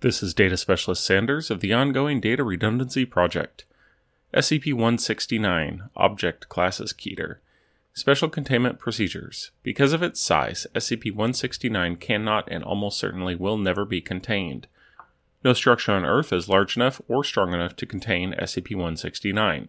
This is Data Specialist Sanders of the ongoing Data Redundancy Project. SCP 169 Object Classes Keter. Special Containment Procedures. Because of its size, SCP 169 cannot and almost certainly will never be contained. No structure on Earth is large enough or strong enough to contain SCP 169.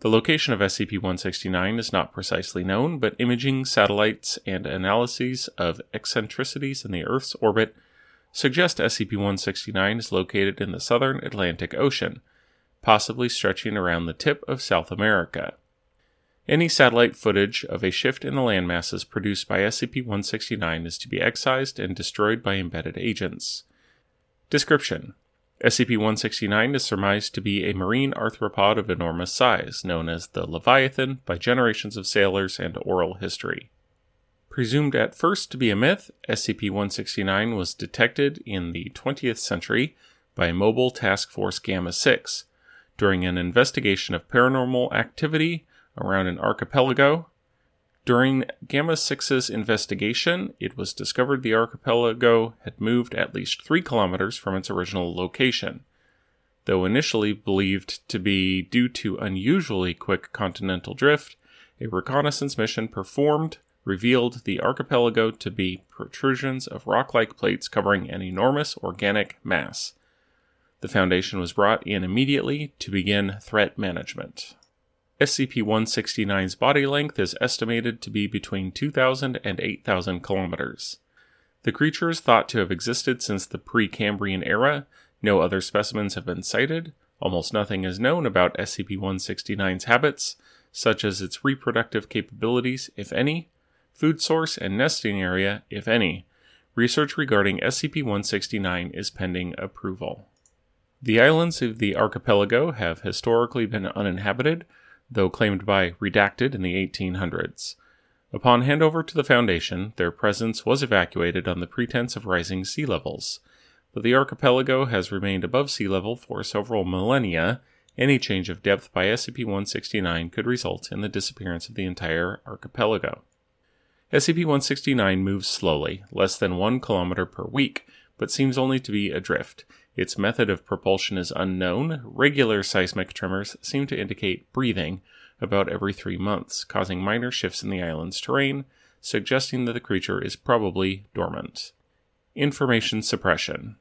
The location of SCP 169 is not precisely known, but imaging, satellites, and analyses of eccentricities in the Earth's orbit suggest SCP 169 is located in the southern Atlantic Ocean, possibly stretching around the tip of South America. Any satellite footage of a shift in the landmasses produced by SCP 169 is to be excised and destroyed by embedded agents. Description SCP 169 is surmised to be a marine arthropod of enormous size, known as the Leviathan by generations of sailors and oral history. Presumed at first to be a myth, SCP 169 was detected in the 20th century by Mobile Task Force Gamma 6 during an investigation of paranormal activity around an archipelago. During Gamma 6's investigation, it was discovered the archipelago had moved at least 3 kilometers from its original location. Though initially believed to be due to unusually quick continental drift, a reconnaissance mission performed revealed the archipelago to be protrusions of rock like plates covering an enormous organic mass. The Foundation was brought in immediately to begin threat management. SCP 169's body length is estimated to be between 2,000 and 8,000 kilometers. The creature is thought to have existed since the Precambrian era. No other specimens have been sighted. Almost nothing is known about SCP 169's habits, such as its reproductive capabilities, if any, food source, and nesting area, if any. Research regarding SCP 169 is pending approval. The islands of the archipelago have historically been uninhabited, though claimed by Redacted in the 1800s. Upon handover to the Foundation, their presence was evacuated on the pretense of rising sea levels. But the archipelago has remained above sea level for several millennia. Any change of depth by SCP 169 could result in the disappearance of the entire archipelago. SCP 169 moves slowly, less than 1 kilometer per week, but seems only to be adrift. Its method of propulsion is unknown. Regular seismic tremors seem to indicate breathing about every three months, causing minor shifts in the island's terrain, suggesting that the creature is probably dormant. Information suppression.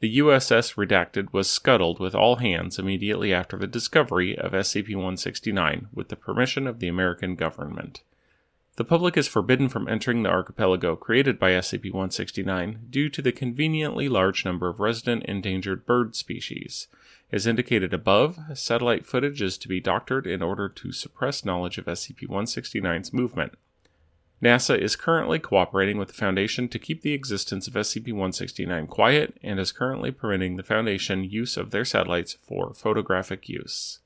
The USS Redacted was scuttled with all hands immediately after the discovery of SCP 169 with the permission of the American government. The public is forbidden from entering the archipelago created by SCP 169 due to the conveniently large number of resident endangered bird species. As indicated above, satellite footage is to be doctored in order to suppress knowledge of SCP 169's movement. NASA is currently cooperating with the Foundation to keep the existence of SCP 169 quiet and is currently permitting the Foundation use of their satellites for photographic use.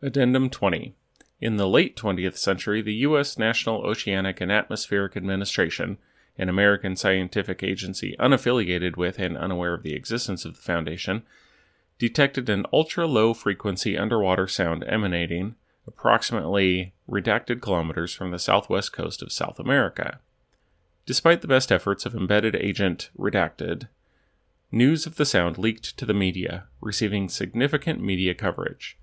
Addendum 20 in the late 20th century, the U.S. National Oceanic and Atmospheric Administration, an American scientific agency unaffiliated with and unaware of the existence of the Foundation, detected an ultra low frequency underwater sound emanating approximately redacted kilometers from the southwest coast of South America. Despite the best efforts of embedded agent Redacted, news of the sound leaked to the media, receiving significant media coverage.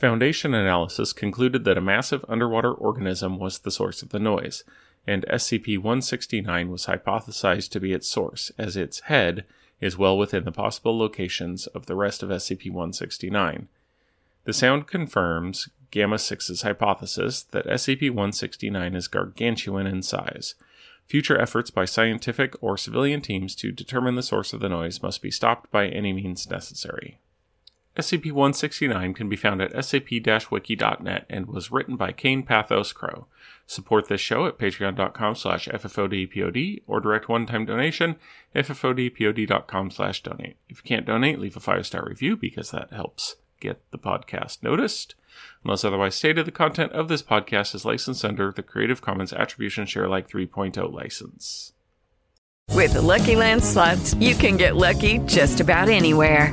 Foundation analysis concluded that a massive underwater organism was the source of the noise, and SCP 169 was hypothesized to be its source, as its head, is well within the possible locations of the rest of SCP 169. The sound confirms Gamma 6's hypothesis that SCP 169 is gargantuan in size. Future efforts by scientific or civilian teams to determine the source of the noise must be stopped by any means necessary. SCP 169 can be found at scp wiki.net and was written by Kain Pathos Crow. Support this show at patreon.com slash ffodpod or direct one-time donation ffodpod.com slash donate. If you can't donate, leave a five-star review because that helps get the podcast noticed. Unless otherwise stated, the content of this podcast is licensed under the Creative Commons Attribution Share Alike 3.0 license. With the Lucky Land slots, you can get lucky just about anywhere.